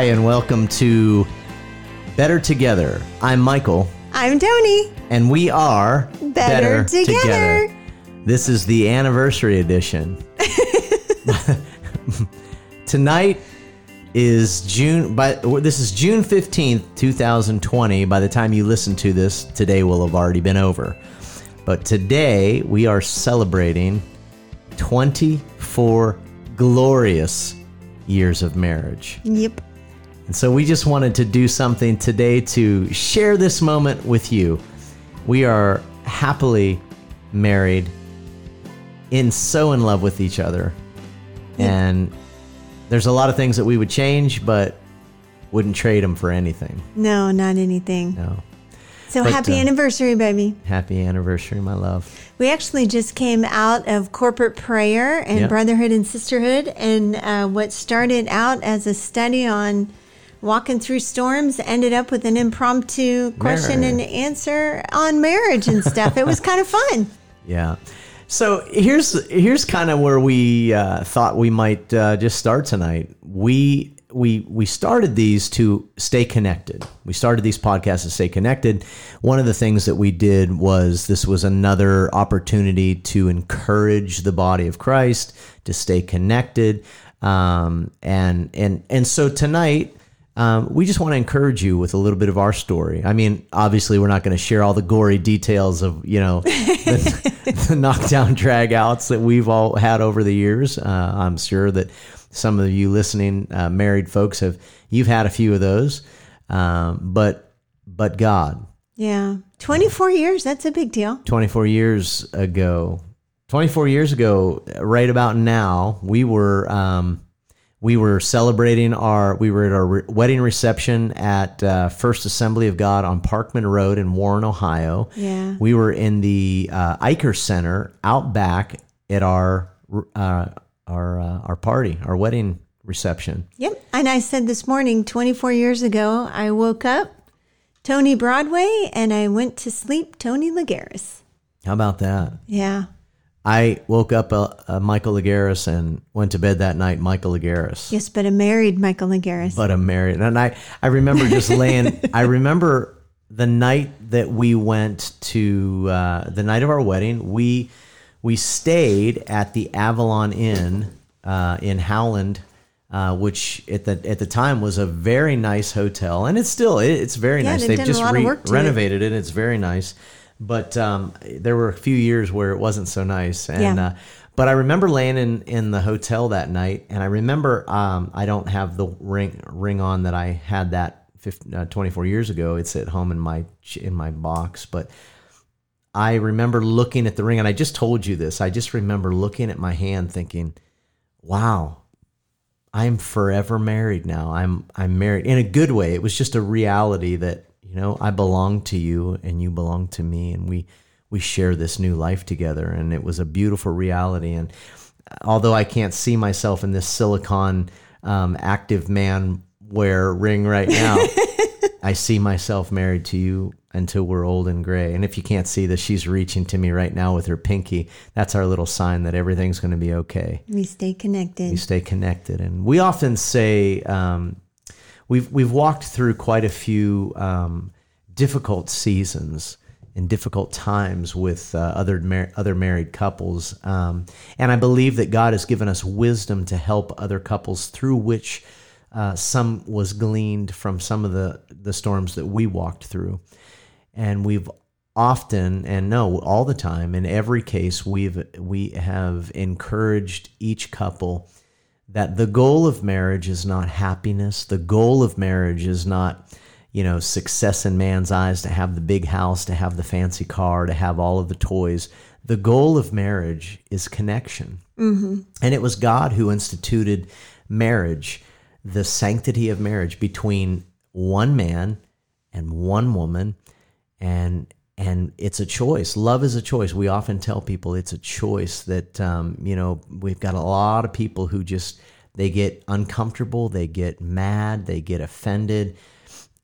Hi, and welcome to Better Together. I'm Michael, I'm Tony. and we are Better Together. This is the anniversary edition. Tonight is June. By this is June fifteenth, two thousand twenty. By the time you listen to this, today will have already been over. But today we are celebrating twenty-four glorious years of marriage. Yep. And so we just wanted to do something today to share this moment with you. We are happily married, in so in love with each other. And there's a lot of things that we would change, but wouldn't trade them for anything. No, not anything. No. So But, happy uh, anniversary, baby. Happy anniversary, my love. We actually just came out of corporate prayer and Yep. brotherhood and sisterhood, and uh, what started out as a study on walking through storms ended up with an impromptu question Marriage. and answer on marriage and stuff. it was kind of fun. Yeah. So here's here's kind of where we uh, thought we might uh, just start tonight. We we we started these to stay connected. We started these podcasts to stay connected. One of the things that we did was this was another opportunity to encourage the body of Christ to stay connected. Um, and and and so tonight um, we just want to encourage you with a little bit of our story. I mean, obviously, we're not going to share all the gory details of you know the, the knockdown dragouts that we've all had over the years. Uh, I'm sure that some of you listening, uh, married folks, have you've had a few of those. Um, but but God, Yeah. 24 years, that's a big deal. 24 years ago 24 years ago right about now we were um, we were celebrating our we were at our re- wedding reception at uh, first assembly of god on parkman road in warren ohio Yeah. we were in the uh, Iker Center out back at our uh, our uh, our party, our wedding reception. Yep. And I said this morning, 24 years ago, I woke up Tony Broadway and I went to sleep Tony Lagaris. How about that? Yeah. I woke up uh, uh, Michael Lagaris and went to bed that night. Michael Lagaris, Yes, but a married Michael Lagaris. but I'm married, and I I remember just laying. I remember the night that we went to uh, the night of our wedding. We we stayed at the Avalon Inn uh, in Howland, uh, which at the at the time was a very nice hotel, and it's still it, it's very Yeah, nice. they've a just re- to it. renovated it. It's very nice, but um, there were a few years where it wasn't so nice, and. Yeah. Uh, but I remember laying in, in the hotel that night, and I remember um, I don't have the ring ring on that I had that 15, uh, 24 years ago. It's at home in my in my box, but I remember looking at the ring, and I just told you this. I just remember looking at my hand, thinking, "Wow, I'm forever married now. I'm I'm married in a good way. It was just a reality that you know I belong to you, and you belong to me, and we we share this new life together. And it was a beautiful reality. And although I can't see myself in this silicon um, active man wear ring right now, I see myself married to you until we're old and gray. And if you can't see this, she's reaching to me right now with her pinky. That's our little sign that everything's going to be okay we stay connected. we stay connected and we often say um, we've we've walked through quite a few um, difficult seasons and difficult times with uh, other mar- other married couples um, and I believe that God has given us wisdom to help other couples through which uh, some was gleaned from some of the the storms that we walked through. And we've often and no all the time in every case we've we have encouraged each couple that the goal of marriage is not happiness. The goal of marriage is not you know success in man's eyes to have the big house to have the fancy car to have all of the toys. The goal of marriage is connection. Mm-hmm. And it was god who instituted marriage the sanctity of marriage between one man and one woman and and it's a choice love is a choice we often tell people it's a choice that um, you know we've got a lot of people who just they get uncomfortable they get mad they get offended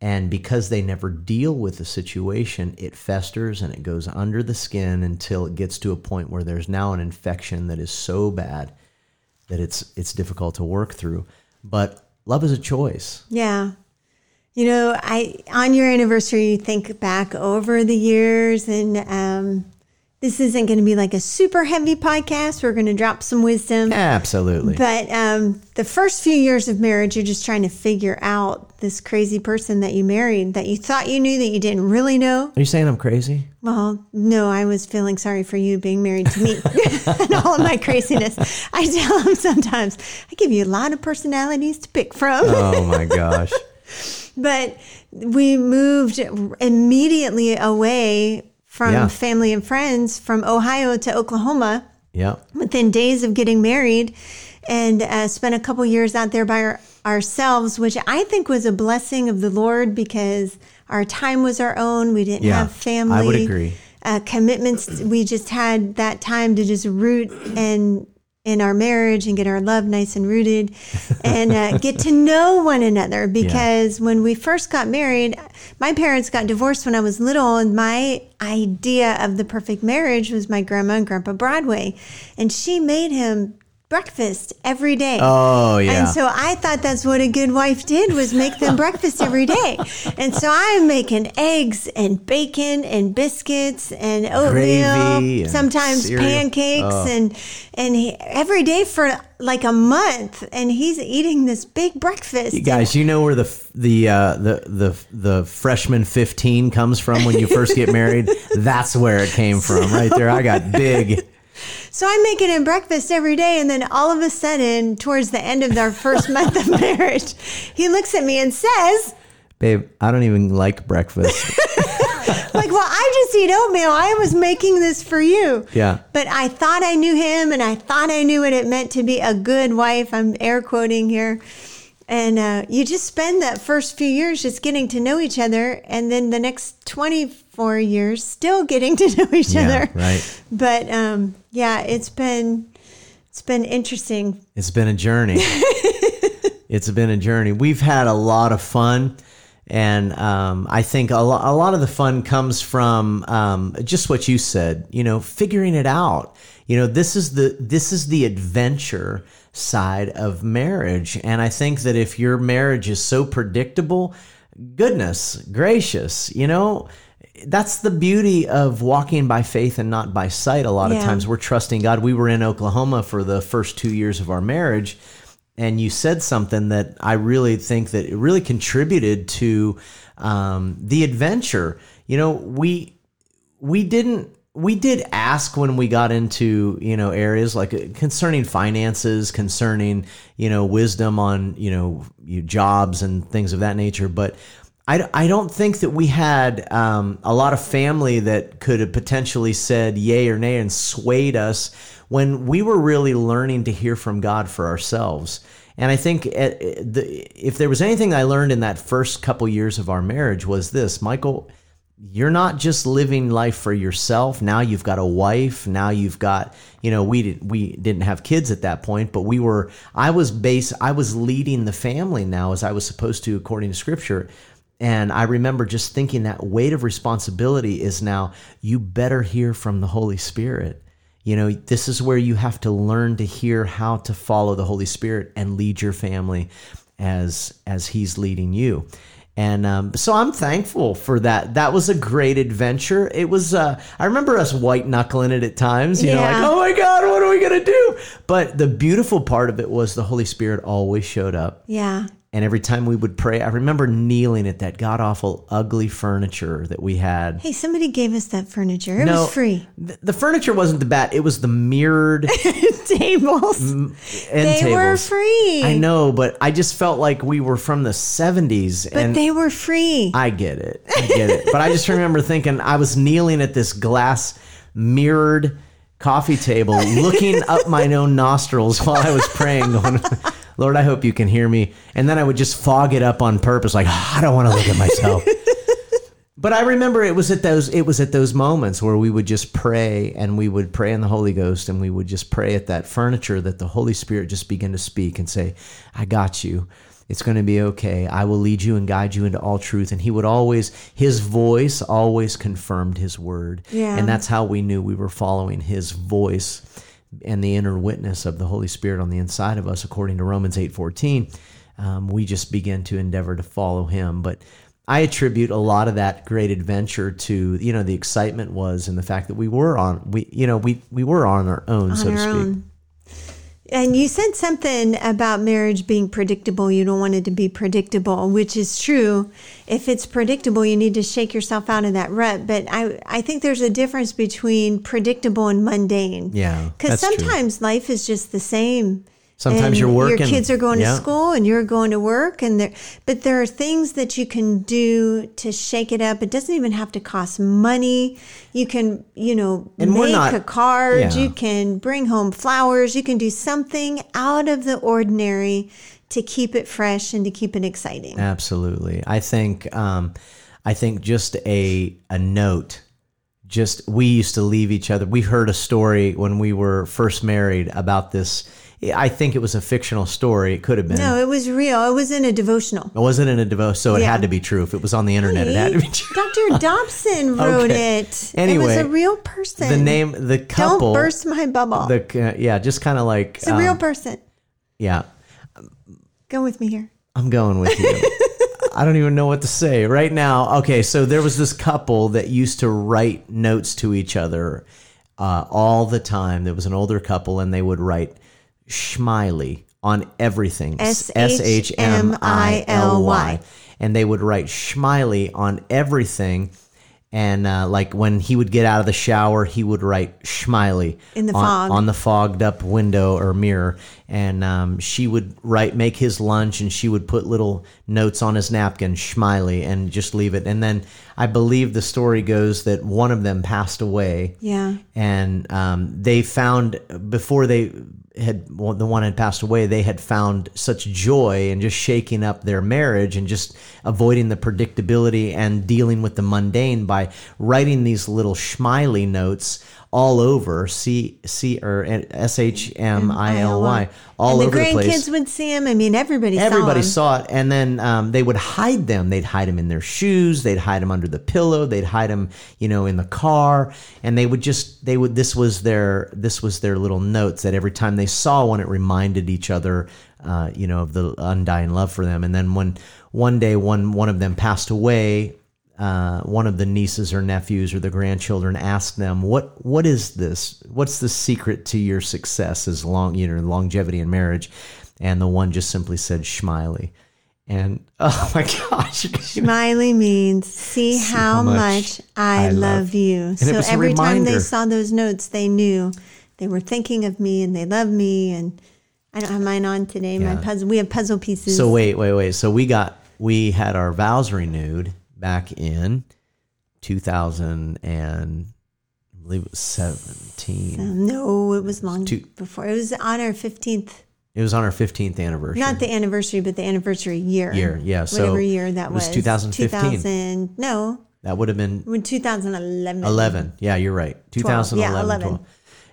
and because they never deal with the situation it festers and it goes under the skin until it gets to a point where there's now an infection that is so bad that it's it's difficult to work through but love is a choice. Yeah. You know, I on your anniversary, you think back over the years, and um, this isn't going to be like a super heavy podcast. We're going to drop some wisdom. Absolutely. But um, the first few years of marriage, you're just trying to figure out this crazy person that you married that you thought you knew that you didn't really know. Are you saying I'm crazy? Well, no, I was feeling sorry for you being married to me and all of my craziness. I tell him sometimes, I give you a lot of personalities to pick from. Oh my gosh. But we moved immediately away from Yeah. family and friends from Ohio to Oklahoma yeah. within days of getting married and uh, spent a couple years out there by our, ourselves, which I think was a blessing of the Lord because our time was our own. We didn't Yeah, have family. I would agree. Uh, commitments. We just had that time to just root and in our marriage and get our love nice and rooted and uh, get to know one another. Because when we first got married my parents got divorced when i was little and my idea of the perfect marriage was my grandma and grandpa broadway. And she made him breakfast every day Oh yeah. and so I thought that's what a good wife did was make them breakfast every day. And so I'm making eggs and bacon and biscuits and oatmeal, and sometimes cereal. pancakes Oh. and and he, every day for like a month and he's eating this big breakfast. You guys, you know where the the uh, the the the freshman fifteen comes from when you first get married. That's where it came from, right there. I got big. So I'm making him breakfast every day, and then all of a sudden, towards the end of our first month of marriage, he looks at me and says, Babe, I don't even like breakfast. like, well, I just eat oatmeal. I was making this for you. Yeah. But I thought I knew him and I thought I knew what it meant to be a good wife. I'm air quoting here. And uh, you just spend that first few years just getting to know each other. And then the next 24 years still getting to know each Yeah, other. right. But um, yeah, it's been. It's been interesting. It's been a journey. it's been a journey. We've had a lot of fun. And um, I think a, lo- a lot of the fun comes from um, just what you said, you know, figuring it out. You know, this is the this is the adventure side of marriage. And I think that if your marriage is so predictable, goodness gracious, you know, that's the beauty of walking by faith and not by sight. A lot of times we're trusting God. We were in Oklahoma for the first two years of our marriage, and you said something that I really think that it really contributed to um, the adventure. You know, we we didn't we did ask when we got into you know areas like uh, concerning finances concerning you know wisdom on you know jobs and things of that nature but I, I don't think that we had um, a lot of family that could have potentially said yay or nay and swayed us when we were really learning to hear from God for ourselves. And I think at, the, if there was anything I learned in that first couple years of our marriage was this, Michael, you're not just living life for yourself. Now you've got a wife. Now you've got, you know, we did we didn't have kids at that point, but we were. I was base. I was leading the family now as I was supposed to according to Scripture. And I remember just thinking that weight of responsibility is now you better hear from the Holy Spirit. You know, this is where you have to learn to hear how to follow the Holy Spirit and lead your family as as He's leading you. And um, so I'm thankful for that. That was a great adventure. It was. Uh, I remember us white knuckling it at times. You know, like, oh my God, what are we gonna do? But the beautiful part of it was the Holy Spirit always showed up. Yeah. And every time we would pray, I remember kneeling at that god awful, ugly furniture that we had. Hey, somebody gave us that furniture. It No, was free. th- The furniture wasn't the bad; it was the mirrored Tables. end they tables. were free. I know, but I just felt like we were from the '70s, But and they were free. I get it, I get it. But I just remember thinking I was kneeling at this glass mirrored coffee table, looking up my own nostrils while I was praying, going, "Lord, I hope you can hear me." And then I would just fog it up on purpose, like "Ah, I don't want to look at myself. But I remember it was at those it was at those moments where we would just pray and we would pray in the Holy Ghost and we would just pray at that furniture that the Holy Spirit just began to speak and say, "I got you. It's going to be okay. I will lead you and guide you into all truth." And he would always his voice always confirmed his word. Yeah. And that's how we knew we were following his voice and the inner witness of the Holy Spirit on the inside of us according to Romans 8:14. um, we just began to endeavor to follow Him. But I attribute a lot of that great adventure to you know the excitement was and the fact that we were on we you know we we were on our own on so to speak. own. And you said something about marriage being predictable. You don't want it to be predictable, which is true. If it's predictable, you need to shake yourself out of that rut. But I, I think there's a difference between predictable and mundane. Yeah, Because that's true. sometimes life is just the same. Sometimes you're working. Your kids are going Yeah. to school and you're going to work and there but there are things that you can do to shake it up. It doesn't even have to cost money. You can, you know, And make not- a card, yeah. you can bring home flowers, you can do something out of the ordinary to keep it fresh and to keep it exciting. Absolutely. I think um, I think just a a note. Just we used to leave each other. We heard a story when we were first married about this. I think it was a fictional story. It could have been. No, it was real. It was in a devotional. It wasn't in a devotion, so it Yeah. had to be true. If it was on the internet, it had to be true. Dr. Dobson wrote Okay. it. it was Anyway, a real person. The name, the couple, Don't burst my bubble. the uh, yeah, just kind of like it's a real um, person. yeah. Go with me here. I'm going with you. I don't even know what to say right now. Okay, so there was this couple that used to write notes to each other uh, all the time. There was an older couple, and they would write Shmily on everything. S S H M I L Y, and they would write Shmily on everything. And uh, like when he would get out of the shower, he would write Shmily In the on, fog. on the fogged up window or mirror. And um, she would write, make his lunch, and she would put little notes on his napkin, Shmily, and just leave it. And then I believe the story goes that one of them passed away Yeah. and um, they found before they had the one had passed away they had found such joy in just shaking up their marriage and just avoiding the predictability and dealing with the mundane by writing these little shmily notes all over c c or s h m i l y all and the over the place grandkids would see them. I mean, everybody, Everybody saw saw it, and then um, they would hide them. They'd hide them in their shoes. They'd hide them under the pillow. They'd hide them, you know, in the car. And they would just they would. This was their this was their little notes that every time they saw one, it reminded each other, uh, you know, of the undying love for them. And then when one day one one of them passed away, uh, one of the nieces or nephews or the grandchildren asked them, "What what is this? What's the secret to your success as long you know longevity in marriage?" And the one just simply said, smiley And oh my gosh, Smiley means see, how, how much I, I love, love." you. it So every time they saw those notes, they knew they were thinking of me and they love me. And I don't have mine on today. My puzzle. We have puzzle pieces. So wait, wait, wait. So we got we had our vows renewed back in 2000 and I believe it was 17. Um, no, it was long Two- before. It was on our fifteenth, It was on our 15th anniversary. not the anniversary, but the anniversary year. Year, yeah, so whatever year that it was was. 2015. 2000, no, that would have been when 2011. 11. Yeah, you're right. 2011. Yeah, 11. 12.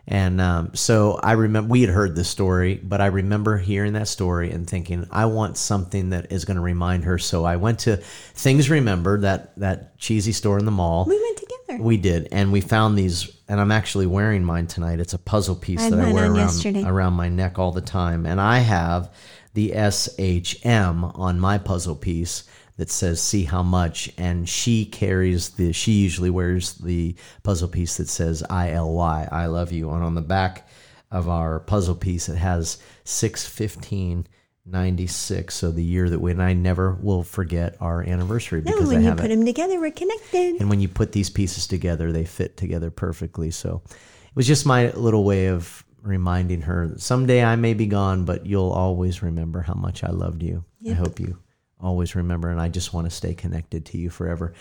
And um, so I remember we had heard this story, but I remember hearing that story and thinking, I want something that is going to remind her. So I went to Things Remember, that that cheesy store in the mall. We went together. We did, and we found these, and I'm actually wearing mine tonight. It's a puzzle piece I that I wear around yesterday. around my neck all the time, and I have the SHM on my puzzle piece that says "See how much," and she carries the. She usually wears the puzzle piece that says "ILY," I love you, and on the back of our puzzle piece it has six fifteen. 96 so the year that we and I never will forget our anniversary no, because I when you put them together, we're connected. and when you put these pieces together they fit together perfectly so it was just my little way of reminding her that someday i may be gone but you'll always remember how much i loved you i hope you always remember and i just want to stay connected to you forever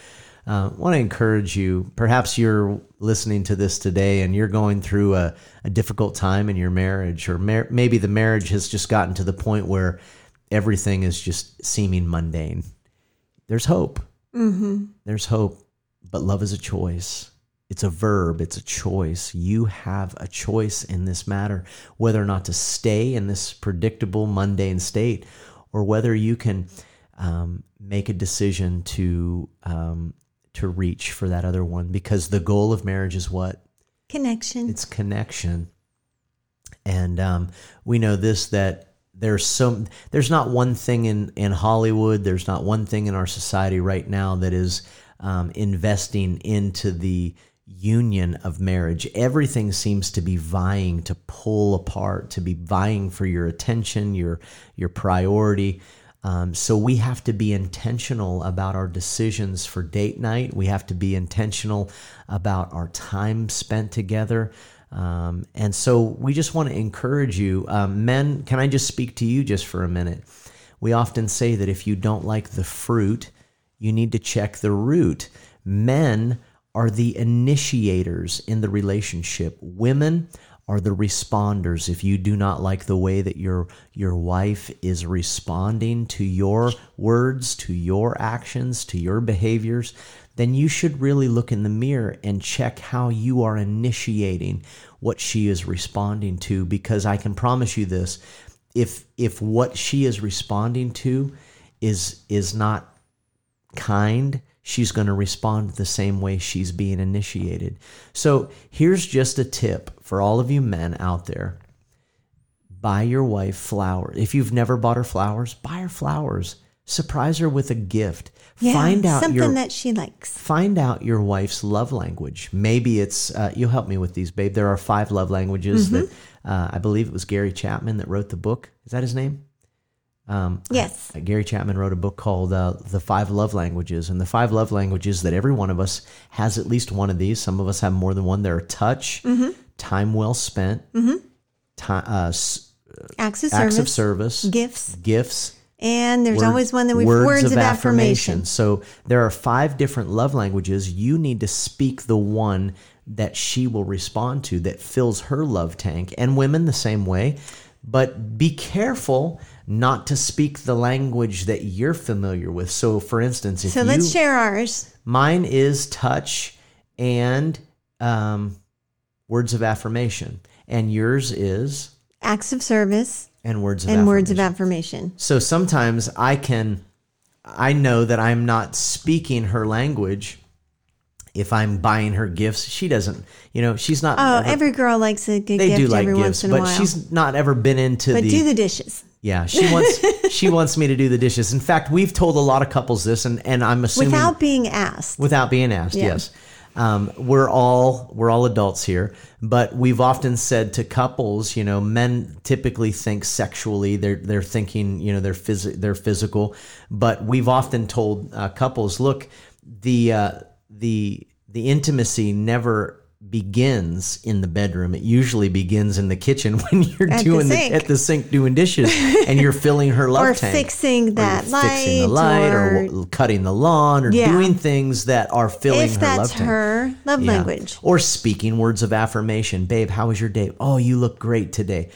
uh, I want to encourage you. Perhaps you're listening to this today and you're going through a, a difficult time in your marriage, or mar- maybe the marriage has just gotten to the point where everything is just seeming mundane. There's hope. There's hope, but love is a choice. It's a verb, it's a choice. You have a choice in this matter, whether or not to stay in this predictable, mundane state, or whether you can um, make a decision to um, to reach for that other one. Because the goal of marriage is what? Connection. It's connection. And um, we know this that there's so there's not one thing in in Hollywood. There's not one thing in our society right now that is um, investing into the union of marriage. Everything seems to be vying to pull apart, to be vying for your attention, your your priority. Um, so we have to be intentional about our decisions for date night. We have to be intentional about our time spent together. Um, and so we just want to encourage you, um, men. Can I just speak to you just for a minute? We often say that if you don't like the fruit, you need to check the root. Men are the initiators in the relationship. Women are the responders. If you do not like the way that your your wife is responding to your words, to your actions, to your behaviors, then you should really look in the mirror and check how you are initiating what she is responding to because I can promise you this, if if what she is responding to is is not kind, she's going to respond the same way she's being initiated. So here's just a tip for all of you men out there buy your wife flowers. If you've never bought her flowers, buy her flowers. Surprise her with a gift. Yeah, find out something your, that she likes. find out your wife's love language. Maybe it's uh, you'll help me with these, babe. There are five love languages Mm-hmm. that uh, I believe it was Gary Chapman that wrote the book. Is that his name? Um, Yes. uh, Gary Chapman wrote a book called uh, The Five Love Languages. And the five love languages that every one of us has at least one of these. Some of us have more than one. There are touch, Mm-hmm. time well spent, ti- uh, s- Acts of acts service, of service, gifts, gifts, and there's word- always one that we words, of, affirmation. So there are five different love languages. You need to speak the one that she will respond to that fills her love tank, and women the same way. But be careful not to speak the language that you're familiar with. So, for instance, if So let's share ours. mine is touch and um, words of affirmation, and yours is Acts of service and words of and words of affirmation. affirmation. So sometimes I can, I know that I'm not speaking her language. If I'm buying her gifts, she doesn't. You know, she's not. Oh, ever- every girl likes a good they gift do like every gifts, once in a but while. she's not ever been into but the. do the dishes yeah, she wants she wants me to do the dishes. In fact, we've told a lot of couples this, and and I'm assuming without being asked. without being asked Yeah. yes um, we're all we're all adults here but we've often said to couples you know men typically think sexually they're they're thinking you know they're phys- they're physical but we've often told uh, couples look the uh, the the intimacy never begins in the bedroom it usually begins in the kitchen when you're At doing the, sink. at the sink doing dishes and you're filling her love or tank fixing or that you're light, fixing the light or, or, cutting the lawn or Yeah. doing things that are filling if her that's love tank. her love Yeah. language. Or speaking words of affirmation. Babe, how was your day? Oh, you look great today.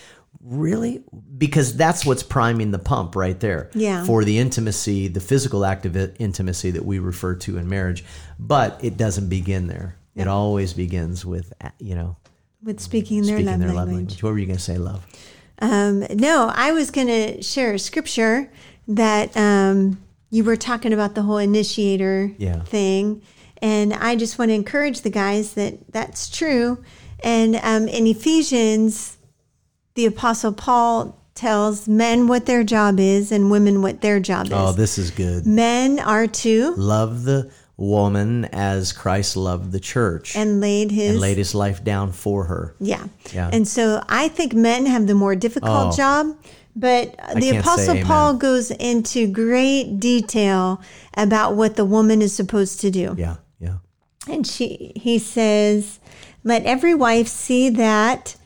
Really? Because that's what's priming the pump right there. Yeah. For the intimacy, the physical act of intimacy that we refer to in marriage. But it doesn't begin there. It always begins with, uh, you know, With speaking their, speaking love, their language. love language. What were you going to say, love? Um, no, I was going to share a scripture that um, you were talking about the whole initiator Yeah. thing. And I just want to encourage the guys that that's true. And um, in Ephesians, the Apostle Paul tells men what their job is and women what their job oh, is. Oh, this is good. Men are to Love the woman as Christ loved the church and laid his and laid his life down for her. Yeah. Yeah. And so I think men have the more difficult Oh. job, but the Apostle. Paul goes into great detail about what the woman is supposed to do. Yeah, yeah. And she he says, "Let every wife see that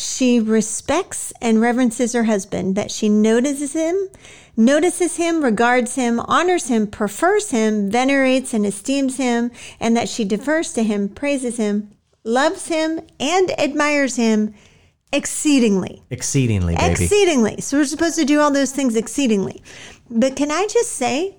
she respects and reverences her husband, that she notices him, notices him, regards him, honors him, prefers him, venerates and esteems him, and that she defers to him, praises him, loves him, and admires him exceedingly." Exceedingly, baby. Exceedingly. So we're supposed to do all those things exceedingly. But can I just say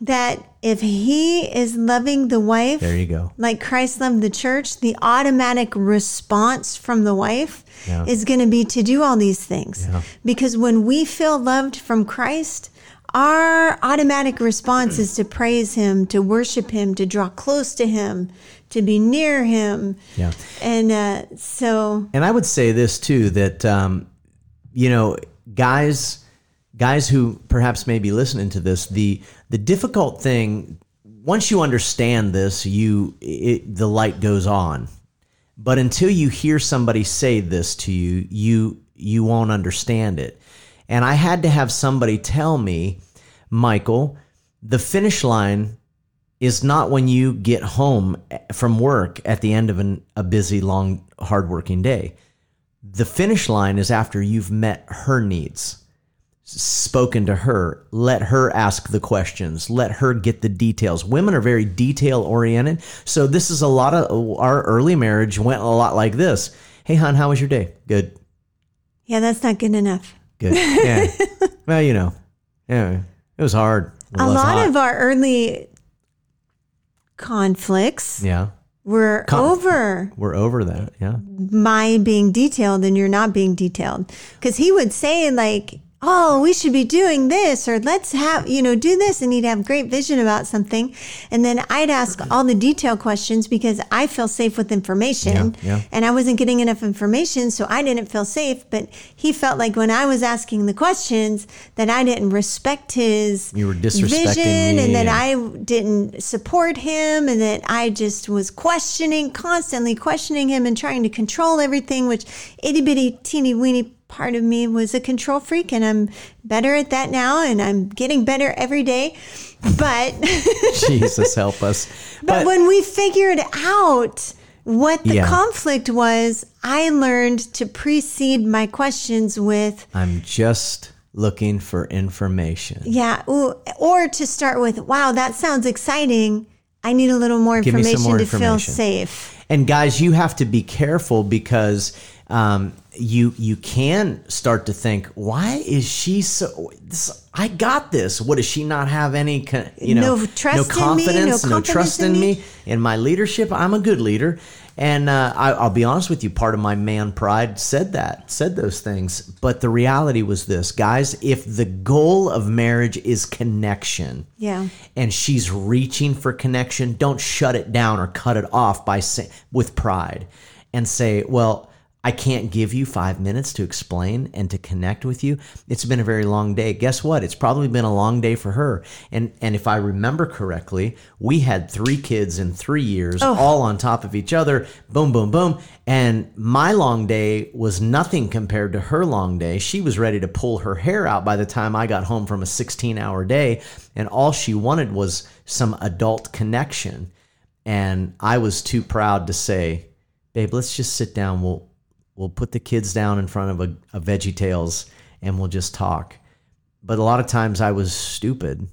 that if he is loving the wife there you go. like Christ loved the church, the automatic response from the wife Yeah. is going to be to do all these things. Yeah. Because when we feel loved from Christ, our automatic response is to praise him, to worship him, to draw close to him, to be near him. Yeah. And uh, so, And I would say this too that, um, you know, guys, guys who perhaps may be listening to this, the the difficult thing once you understand this, you it, the light goes on. But until you hear somebody say this to you, you you won't understand it. And I had to have somebody tell me, Michael, the finish line is not when you get home eh, from work at the end of an, a busy, long, hardworking day. The finish line is after you've met her needs, spoken to her, let her ask the questions, let her get the details. Women are very detail oriented. So, this is a lot of our early marriage went a lot like this Hey, hon, how was your day? Good. Yeah, that's not good enough. Good. Yeah. well, you know, yeah, it was hard. It A was lot hot. of our early conflicts yeah, were Con- over we're over that. Yeah. my being detailed and you're not being detailed. Because he would say, like, oh, we should be doing this, or let's have, you know, do this. And he'd have great vision about something. And then I'd ask all the detail questions because I feel safe with information. Yeah, yeah. And I wasn't getting enough information, so I didn't feel safe. But he felt like when I was asking the questions, that I didn't respect his You were disrespecting vision me and that I didn't support him and that I just was questioning, constantly questioning him and trying to control everything, which itty bitty teeny weeny part of me was a control freak and I'm better at that now and I'm getting better every day. But Jesus help us. but, when we figured out what the Yeah. conflict was, I learned to precede my questions with I'm just looking for information. Yeah, ooh, or to start with, wow, that sounds exciting. I need a little more Give information more to feel safe. And guys, you have to be careful because um, you you can start to think, why is she so? This, I got this. What does she not have any? You know, No trust in me, no confidence, no, trust in in me? me, in my leadership. I'm a good leader, and uh, I, I'll be honest with you. Part of my man pride said that, said those things. But the reality was this, guys. If the goal of marriage is connection, Yeah. and she's reaching for connection, don't shut it down or cut it off by say, with pride and say, "Well, I can't give you 5 minutes to explain and to connect with you. It's been a very long day." Guess what? It's probably been a long day for her. And and if I remember correctly, we had 3 kids in 3 years all on top of each other. Boom boom boom. And my long day was nothing compared to her long day. She was ready to pull her hair out by the time I got home from a 16 hour day. And all she wanted was some adult connection. And I was too proud to say, babe, let's just sit down. We'll, we'll put the kids down in front of a, a Veggie Tales and we'll just talk. But a lot of times I was stupid.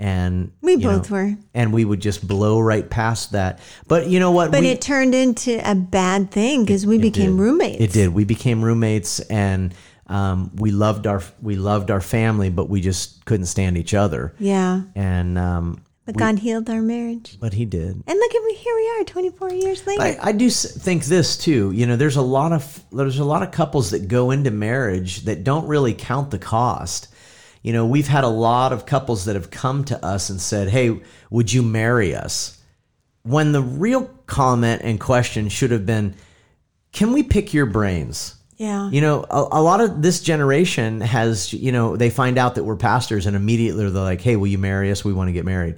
And We you know, both were. and we would just blow right past that. But you know what? But We- it turned into a bad thing because we became did. roommates. It did. We became roommates, and um, we loved our we loved our family, but we just couldn't stand each other. Yeah. And um, But God healed our marriage. but he did. And look at me, here we are 24 years later. I, I do think this too. You know, there's a lot of there's a lot of couples that go into marriage that don't really count the cost. You know, we've had a lot of couples that have come to us and said, "Hey, would you marry us?" When the real comment and question should have been, "Can we pick your brains?" Yeah. You know, a, a lot of this generation has, you know, they find out that we're pastors and immediately they're like, "Hey, will you marry us? We want to get married."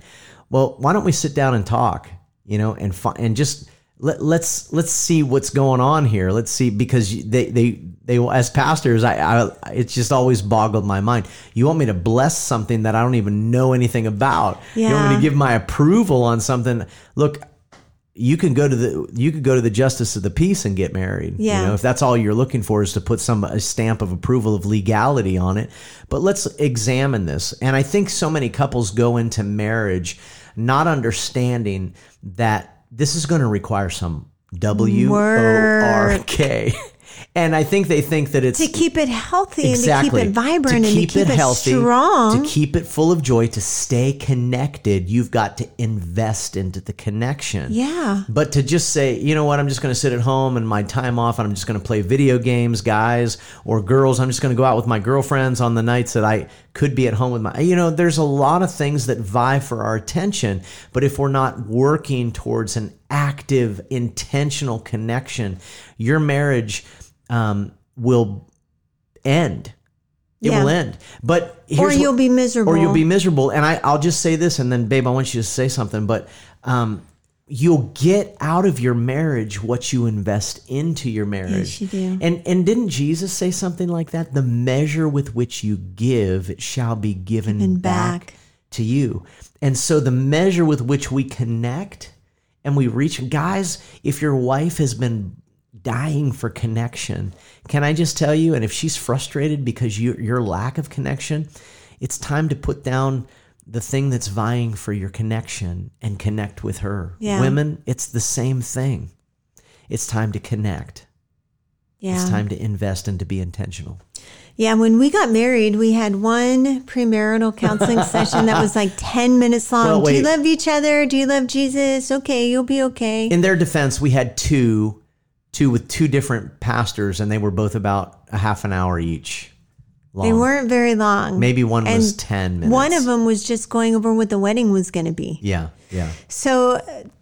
Well, why don't we sit down and talk, you know, and fi- and just let, let's let's see what's going on here. Let's see because they they they as pastors, I, I it's just always boggled my mind. You want me to bless something that I don't even know anything about. Yeah. You want me to give my approval on something. Look, you can go to the you could go to the justice of the peace and get married. Yeah. You know, if that's all you're looking for is to put some a stamp of approval of legality on it. But let's examine this. And I think so many couples go into marriage not understanding that this is going to require some W O R K. And I think they think that it's to keep it healthy exactly and to keep it vibrant and to keep it, healthy, strong. to keep it full of joy, to stay connected. You've got to invest into the connection. yeah. But to just say, you know what, I'm just going to sit at home and my time off and I'm just going to play video games, guys or girls, I'm just going to go out with my girlfriends on the nights that I could be at home with my, you know, there's a lot of things that vie for our attention. But if we're not working towards an active, intentional connection, your marriage um, will end It Yeah. will end. But or here's what- you'll be miserable. or you'll be miserable. And I, I'll just say this, and then, babe, I want you to say something. But um, you'll get out of your marriage what you invest into your marriage. Yes, you do. And and didn't Jesus say something like that? The measure with which you give, it shall be given, Given back, back. to you. And so the measure with which we connect and we reach, guys, if your wife has been dying for connection, can I just tell you? And if she's frustrated because you, your lack of connection, it's time to put down the thing that's vying for your connection and connect with her. Yeah. Women, it's the same thing. It's time to connect. yeah. It's time to invest and to be intentional. Yeah, when we got married, we had one premarital counseling session that was like 10 minutes long. Well, Do you love each other? Do you love Jesus? Okay, you'll be okay. in their defense, we had two, two with two different pastors, and they were both about a half an hour each. Long. they weren't very long. Maybe one was ten minutes. One of them was just going over what the wedding was going to be. Yeah, yeah, So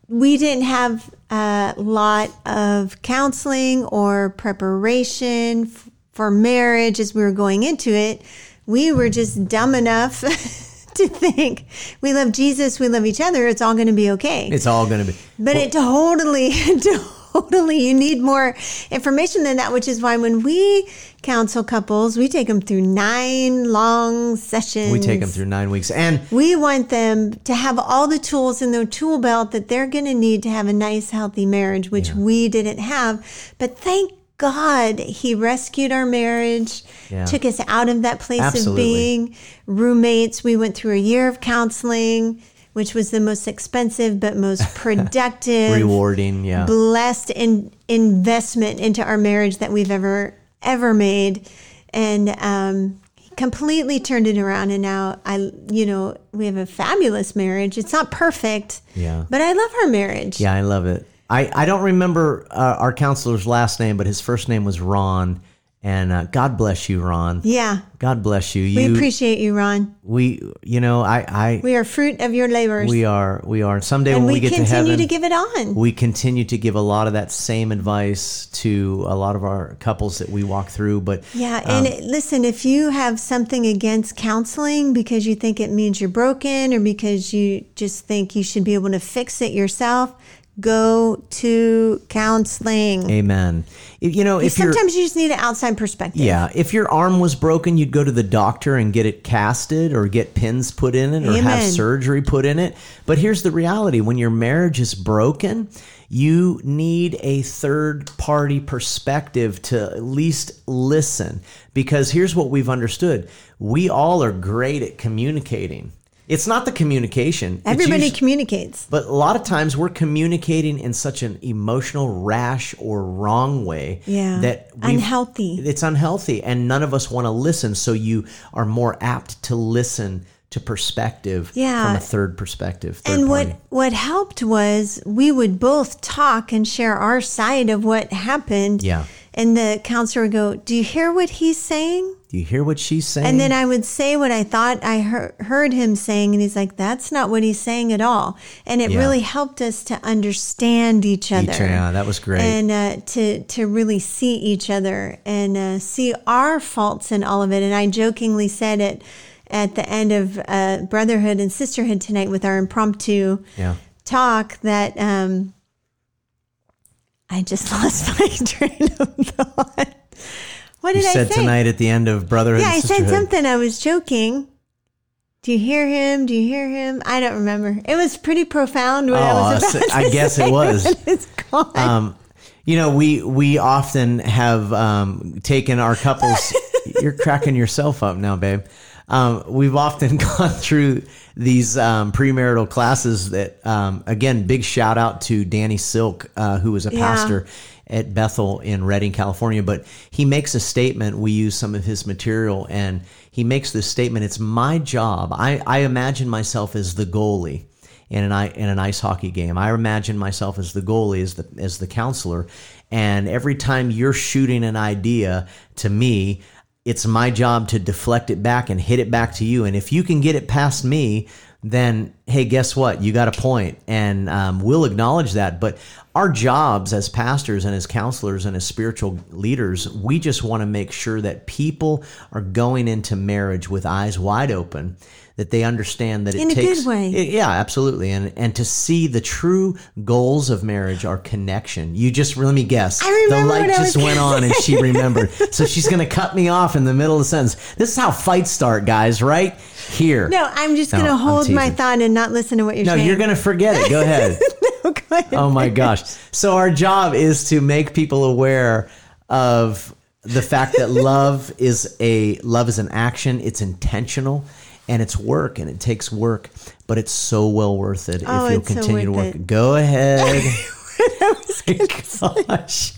we didn't have a lot of counseling or preparation f- for marriage as we were going into it. We were just dumb enough to think we love Jesus, we love each other, it's all going to be okay. it's all going to be. But it totally, totally, you need more information than that, which is why when we counsel couples, we take them through nine long sessions. We take them through nine weeks, and We want them to have all the tools in their tool belt that they're going to need to have a nice, healthy marriage, which we didn't have. But thank God he rescued our marriage, Yeah. took us out of that place Absolutely. of being roommates. We went through a year of counseling, which was the most expensive but most productive, rewarding. Yeah, blessed in, investment into our marriage that we've ever ever made and um completely turned it around and now i you know we have a fabulous marriage it's not perfect Yeah. but i love our marriage yeah, I love it. I I don't remember uh, our counselor's last name, but his first name was Ron, and uh, God bless you, Ron. yeah God bless you. we appreciate you ron we, you know, I, I, we are fruit of your labors we are, we are. Someday and when we, we, get to heaven, we continue to give it on we continue to give a lot of that same advice to a lot of our couples that we walk through. But Yeah, and Um, it- listen, if you have something against counseling because you think it means you're broken or because you just think you should be able to fix it yourself, go to counseling. Amen. You know, if Sometimes you just need an outside perspective. yeah, if your arm was broken, you'd go to the doctor and get it casted or get pins put in it or have surgery put in it. But here's the reality: when your marriage is broken, you need a third party perspective to at least listen. Because here's what we've understood: we all are great at communicating. It's not the communication. Everybody usu- communicates. but a lot of times we're communicating in such an emotional, rash, or wrong way Yeah. that Unhealthy. It's unhealthy, and none of us want to listen. So you are more apt to listen to perspective Yeah. from a third perspective. Third And party. what what helped was we would both talk and share our side of what happened. Yeah. And the counselor would go, "Do you hear what he's saying?" Do you hear what she's saying? And then I would say what I thought I heard, heard him saying, and he's like, "That's not what he's saying at all." And it Yeah. really helped us to understand each other. yeah, that was great. And uh, to to really see each other and uh, see our faults in all of it. And I jokingly said it at the end of uh, brotherhood and sisterhood tonight with our impromptu yeah. talk that um, I just lost my train of thought. What You did I said say? tonight at the end of Brotherhood Yeah, I said something. I was joking. Do you hear him? Do you hear him? I don't remember. It was pretty profound what I Oh, was so- about to I guess it was. It's gone. Um, you know, we we often have um, taken our couples. you're cracking yourself up now, babe. Um, we've often gone through these um, premarital classes. That um, again, big shout out to Danny Silk, uh, who was a Yeah. pastor at Bethel in Redding, California. But he makes a statement. We use some of his material, and he makes this statement. It's my job. I, I imagine myself as the goalie in an in an ice hockey game. I imagine myself as the goalie, as the as the counselor, and every time you're shooting an idea to me, it's my job to deflect it back and hit it back to you. And if you can get it past me, then hey, guess what? You got a point, and um, we'll acknowledge that. But our jobs as pastors and as counselors and as spiritual leaders, we just want to make sure that people are going into marriage with eyes wide open that they understand that it In a takes good way. it- yeah, absolutely, and and to see the true goals of marriage are connection. You just let me guess. I remember the light just went on, and she remembered. so she's going to cut me off in the middle of the sentence. This is how fights start, guys. Right here. No, I'm just No, going to hold my thought and not listen to what you're No, saying. No, you're going to forget it. Go ahead. Oh my gosh. So our job is to make people aware of the fact that love is a love is an action, it's intentional and it's work and it takes work, but it's so well worth it Oh, if you'll it's so continue to work. it. Go ahead. Gosh.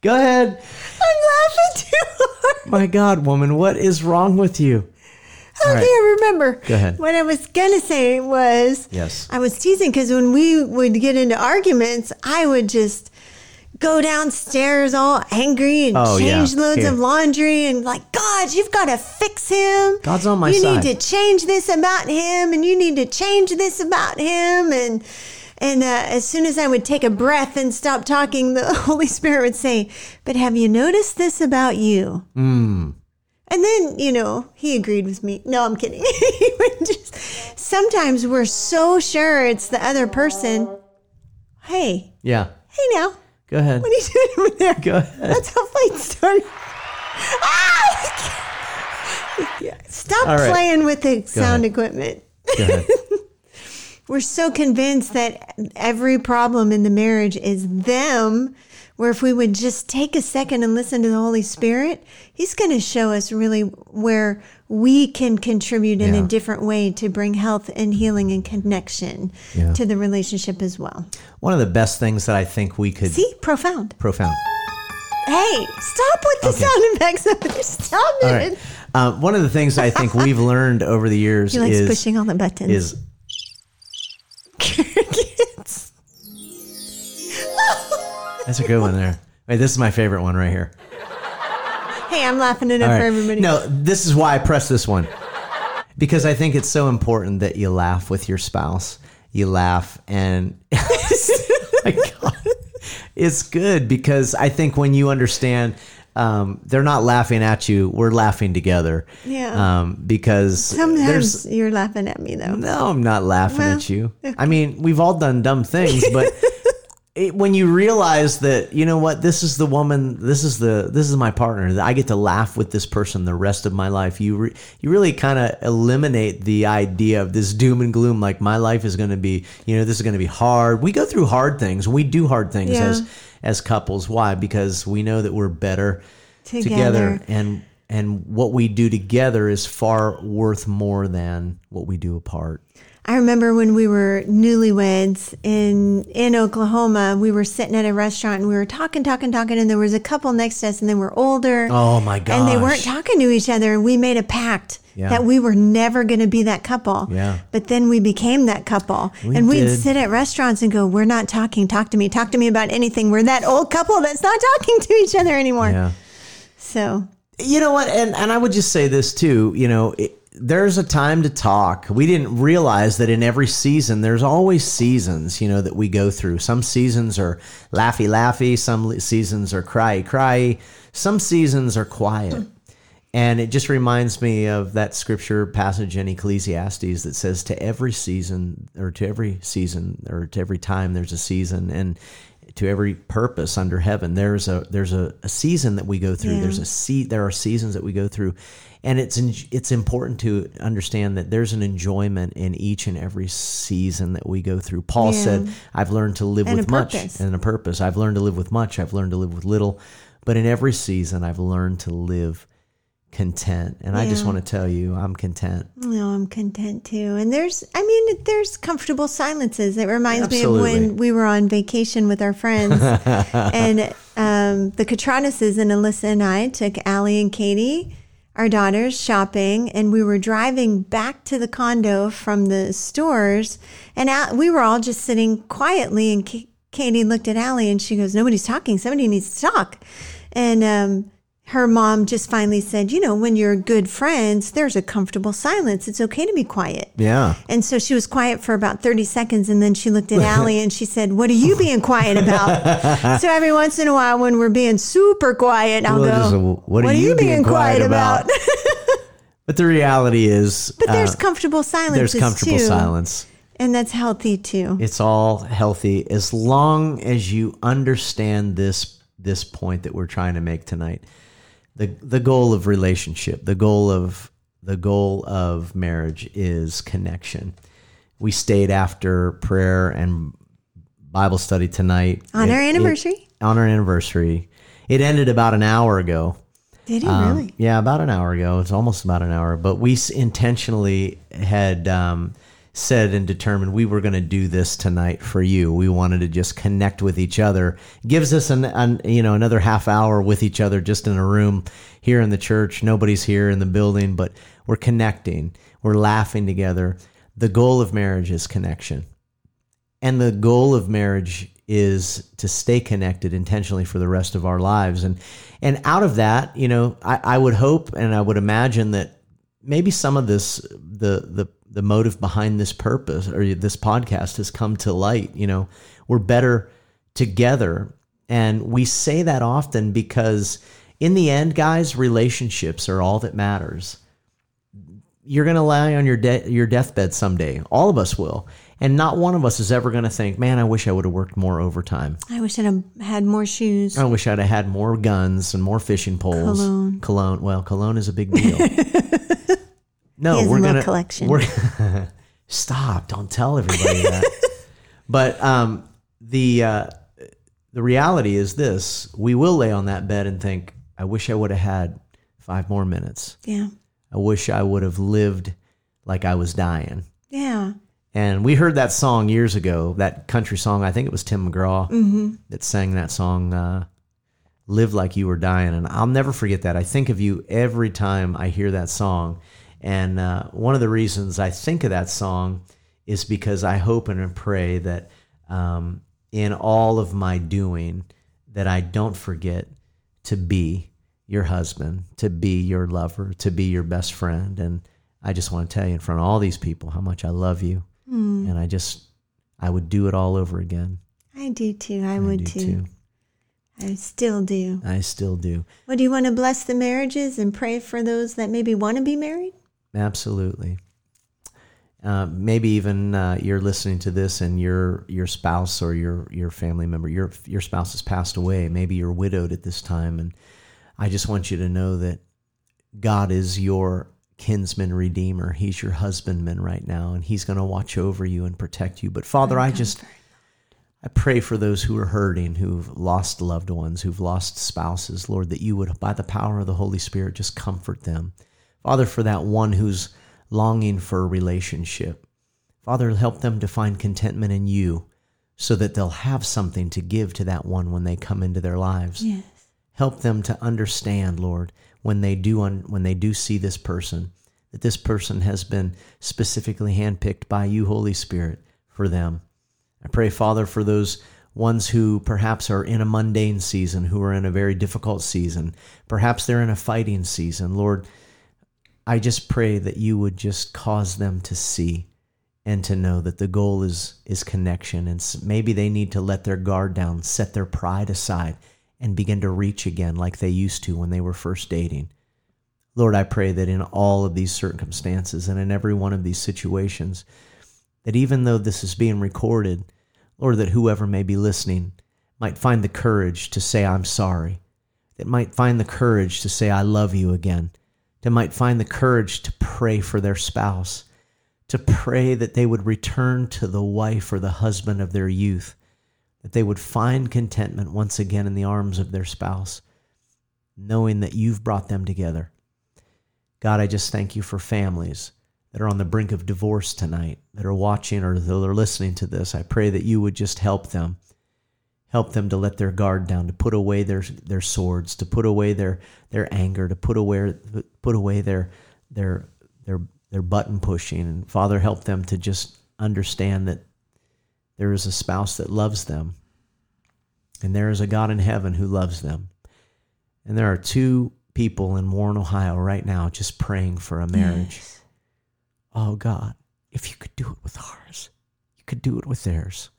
Go ahead. I'm laughing too hard. My God, woman, what is wrong with you? Okay, right. I remember. Go ahead. What I was going to say was Yes. I was teasing because when we would get into arguments, I would just go downstairs all angry and Oh, yeah. change loads Here. of laundry and like, God, you've got to fix him. God's on my you side." need to change this about him and you need to change this about him. And and uh, as soon as I would take a breath and stop talking, the Holy Spirit would say, But have you noticed this about you? Hmm. And then, you know, he agreed with me. No, I'm kidding. Just, sometimes we're so sure it's the other person. Hey, Yeah. hey now, Go ahead. what are you doing over there? Go ahead. That's how fights start. Ah! Stop right. playing with the sound ahead. equipment. Go ahead. We're so convinced that every problem in the marriage is them, where if we would just take a second and listen to the Holy Spirit, He's going to show us really where we can contribute in Yeah. a different way to bring health and healing and connection Yeah. to the relationship as well. One of the best things that I think we could See, profound. profound. Hey, stop with the Okay. sound effects. there. Stop it. right. Um, one of the things I think we've learned over the years He likes is pushing all the buttons. is that's a good one there. Wait, this is my favorite one right here. hey, I'm laughing it up All for everybody. No, this is why I press this one because I think it's so important that you laugh with your spouse. You laugh and my God, it's good because I think when you understand. Um, they're not laughing at you. We're laughing together. Yeah. Um, because Sometimes you're laughing at me though. No, I'm not laughing Well, at you. I mean, we've all done dumb things, but it, when you realize that, you know what, this is the woman, this is the this is my partner. That I get to laugh with this person the rest of my life. You re, you really kind of eliminate the idea of this doom and gloom. Like my life is going to be, you know, this is going to be hard. We go through hard things. We do hard things Yeah. as as couples. Why? Because we know that we're better Together. together and and what we do together is far worth more than what we do apart. I remember when we were newlyweds in in Oklahoma, we were sitting at a restaurant and we were talking, talking, talking, and there was a couple next to us, and they were older. Oh my gosh. And they weren't talking to each other, and we made a pact Yeah. that we were never going to be that couple. Yeah. But then we became that couple, We and we'd did. sit at restaurants and go, "We're not talking. Talk to me. Talk to me about anything. We're that old couple that's not talking to each other anymore." Yeah. So You know what? And and I would just say this too. You know, it, there's a time to talk. We didn't realize that in every season, there's always seasons. You know that we go through. Some seasons are laughy, laughy. Some seasons are cry, cry. Some seasons are quiet. And it just reminds me of that scripture passage in Ecclesiastes that says, "To every season, or to every season, or to every time, there's a season, and to every purpose under heaven, there's a there's a, a season that we go through. Yeah. There's a se- There are seasons that we go through, and it's it's important to understand that there's an enjoyment in each and every season that we go through. Paul Yeah. said, "I've learned to live And with much purpose. and a purpose. I've learned to live with much. I've learned to live with little." But in every season, I've learned to live content. And I just want to tell you, I'm content. No, I'm content too. And there's, I mean, there's comfortable silences. It reminds me of when we were on vacation with our friends, and um, the Katranases and Alyssa and I took Allie and Katie, our daughters, shopping, and we were driving back to the condo from the stores, and we were all just sitting quietly. And K- Katie looked at Allie and she goes, "Nobody's talking. Somebody needs to talk," and um, her mom just finally said, you know, when you're good friends, there's a comfortable silence. It's okay to be quiet. Yeah. And so she was quiet for about 30 seconds and then she looked at Allie and she said, What are you being quiet about? so every once in a while, when we're being super quiet, I'll Well, go, "What are you being quiet about?" about? But the reality is, but there's uh, comfortable silence. there's comfortable too, silence. And that's healthy too. It's all healthy as long as you understand this this point that we're trying to make tonight. The the goal of relationship, the goal of the goal of marriage is connection. We stayed after prayer and Bible study tonight. On It- our it- anniversary? on our anniversary. It ended about an hour ago. Did he Um, really? Yeah, about an hour ago. It's almost about an hour. But we intentionally had um, said and determined we were going to do this tonight for you. We wanted to just connect with each other. Gives us an, an you know another half hour with each other just in a room here in the church. Nobody's here in the building, but we're connecting. We're laughing together. The goal of marriage is connection. And the goal of marriage is to stay connected intentionally for the rest of our lives. And and out of that, you know, I, I would hope and I would imagine that maybe some of this the the the motive behind this purpose or this podcast has come to light. You know, we're better together. And we say that often because in the end, guys, relationships are all that matters you're going to lie on your de- your deathbed someday. All of us will. And not one of us is ever going to think, "Man, I wish I would have worked more overtime. I wish I'd have had more shoes. I wish I'd have had more guns and more fishing poles." Cologne. Cologne. Well, cologne is a big deal. no, we're gonna collection. We're, stop! Don't tell everybody that. but um, the uh, the reality is this: we will lay on that bed and think, "I wish I would have had five more minutes. Yeah. I wish I would have lived like I was dying." Yeah. And we heard that song years ago, that country song. I think it was Tim McGraw that sang that song, uh, Live Like You Were Dying. And I'll never forget that. I think of you every time I hear that song. And uh, one of the reasons I think of that song is because I hope and pray that um, in all of my doing, that I don't forget to be your husband, to be your lover, to be your best friend. And I just want to tell you in front of all these people how much I love you. And I just, I would do it all over again. I do too. I, I would do too. I still do. I still do. Well, do you want to bless the marriages and pray for those that maybe want to be married? Absolutely. Uh, maybe even uh, you're listening to this and your your spouse or your your family member your your spouse has passed away. Maybe you're widowed at this time, and I just want you to know that God is your kinsman redeemer. He's your husbandman right now, and He's going to watch over you and protect you. But Father, I just I pray for those who are hurting, who've lost loved ones, who've lost spouses, Lord, that you would, by the power of the Holy Spirit, just comfort them. Father, for that one who's longing for a relationship, Father, help them to find contentment in you so that they'll have something to give to that one when they come into their lives. Yes. Help them to understand, Lord, when they do un- when they do see this person, that this person has been specifically handpicked by you, Holy Spirit, for them. I pray, Father, for those ones who perhaps are in a mundane season, who are in a very difficult season. Perhaps they're in a fighting season. Lord, I just pray that you would just cause them to see and to know that the goal is is connection. And maybe they need to let their guard down, set their pride aside and begin to reach again like they used to when they were first dating. Lord, I pray that in all of these circumstances and in every one of these situations that even though this is being recorded, Lord, that whoever may be listening might find the courage to say, I'm sorry, that might find the courage to say, I love you again, that might find the courage to pray for their spouse, to pray that they would return to the wife or the husband of their youth, that they would find contentment once again in the arms of their spouse, knowing that you've brought them together. God, I just thank you for families that are on the brink of divorce tonight, that are watching or that are listening to this. I pray that you would just help them. Help them to let their guard down, to put away their their swords, to put away their their anger, to put away put away their their their their button pushing. And Father, help them to just understand that there is a spouse that loves them, and there is a God in heaven who loves them. And there are two people in Warren, Ohio right now just praying for a marriage. Yes. Oh God, if you could do it with ours, you could do it with theirs.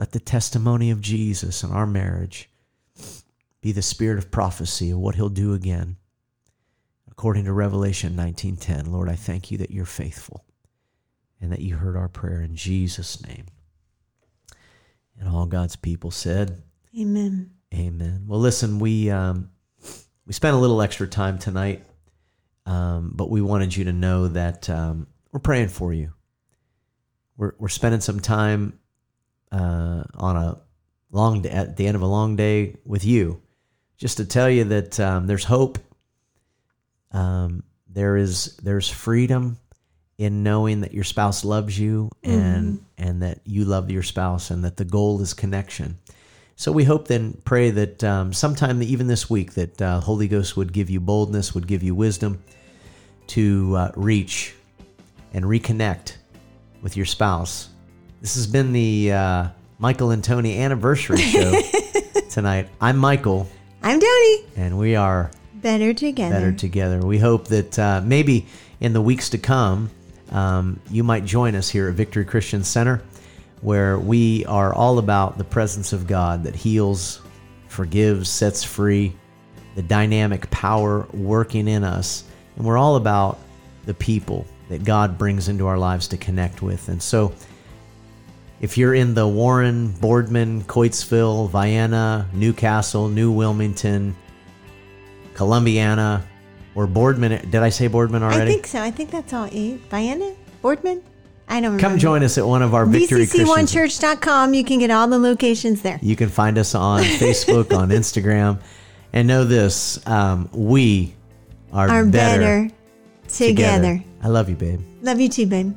Let the testimony of Jesus in our marriage be the spirit of prophecy of what he'll do again. According to Revelation 19:10, Lord, I thank you that you're faithful and that you heard our prayer in Jesus' name. And all God's people said, Amen. Amen. Well, listen, we um, we spent a little extra time tonight, um, but we wanted you to know that um, we're praying for you. We're we're spending some time uh, on a long day, at the end of a long day with you, just to tell you that um, there's hope. Um, there is there's freedom in knowing that your spouse loves you and and that you love your spouse and that the goal is connection. So we hope then pray that um, sometime even this week that uh, Holy Ghost would give you boldness, would give you wisdom to uh, reach and reconnect with your spouse. This has been the uh, Michael and Tony anniversary show tonight. I'm Michael, I'm Tony. and we are Better together. better together. We hope that uh, maybe in the weeks to come, um, you might join us here at Victory Christian Center, where we are all about the presence of God that heals, forgives, sets free, the dynamic power working in us. And we're all about the people that God brings into our lives to connect with. And so, if you're in the Warren, Boardman, Coatesville, Vienna, Newcastle, New Wilmington, Columbiana, or Boardman. Did I say Boardman already? I think so. I think that's all eight. Vienna? Boardman? I don't remember. Come join us at one of our Victory Christian. VCC1church.com. You can get all the locations there. You can find us on Facebook, on Instagram, and know this: um, we are, Are better, better, together. I love you, babe. Love you too, babe.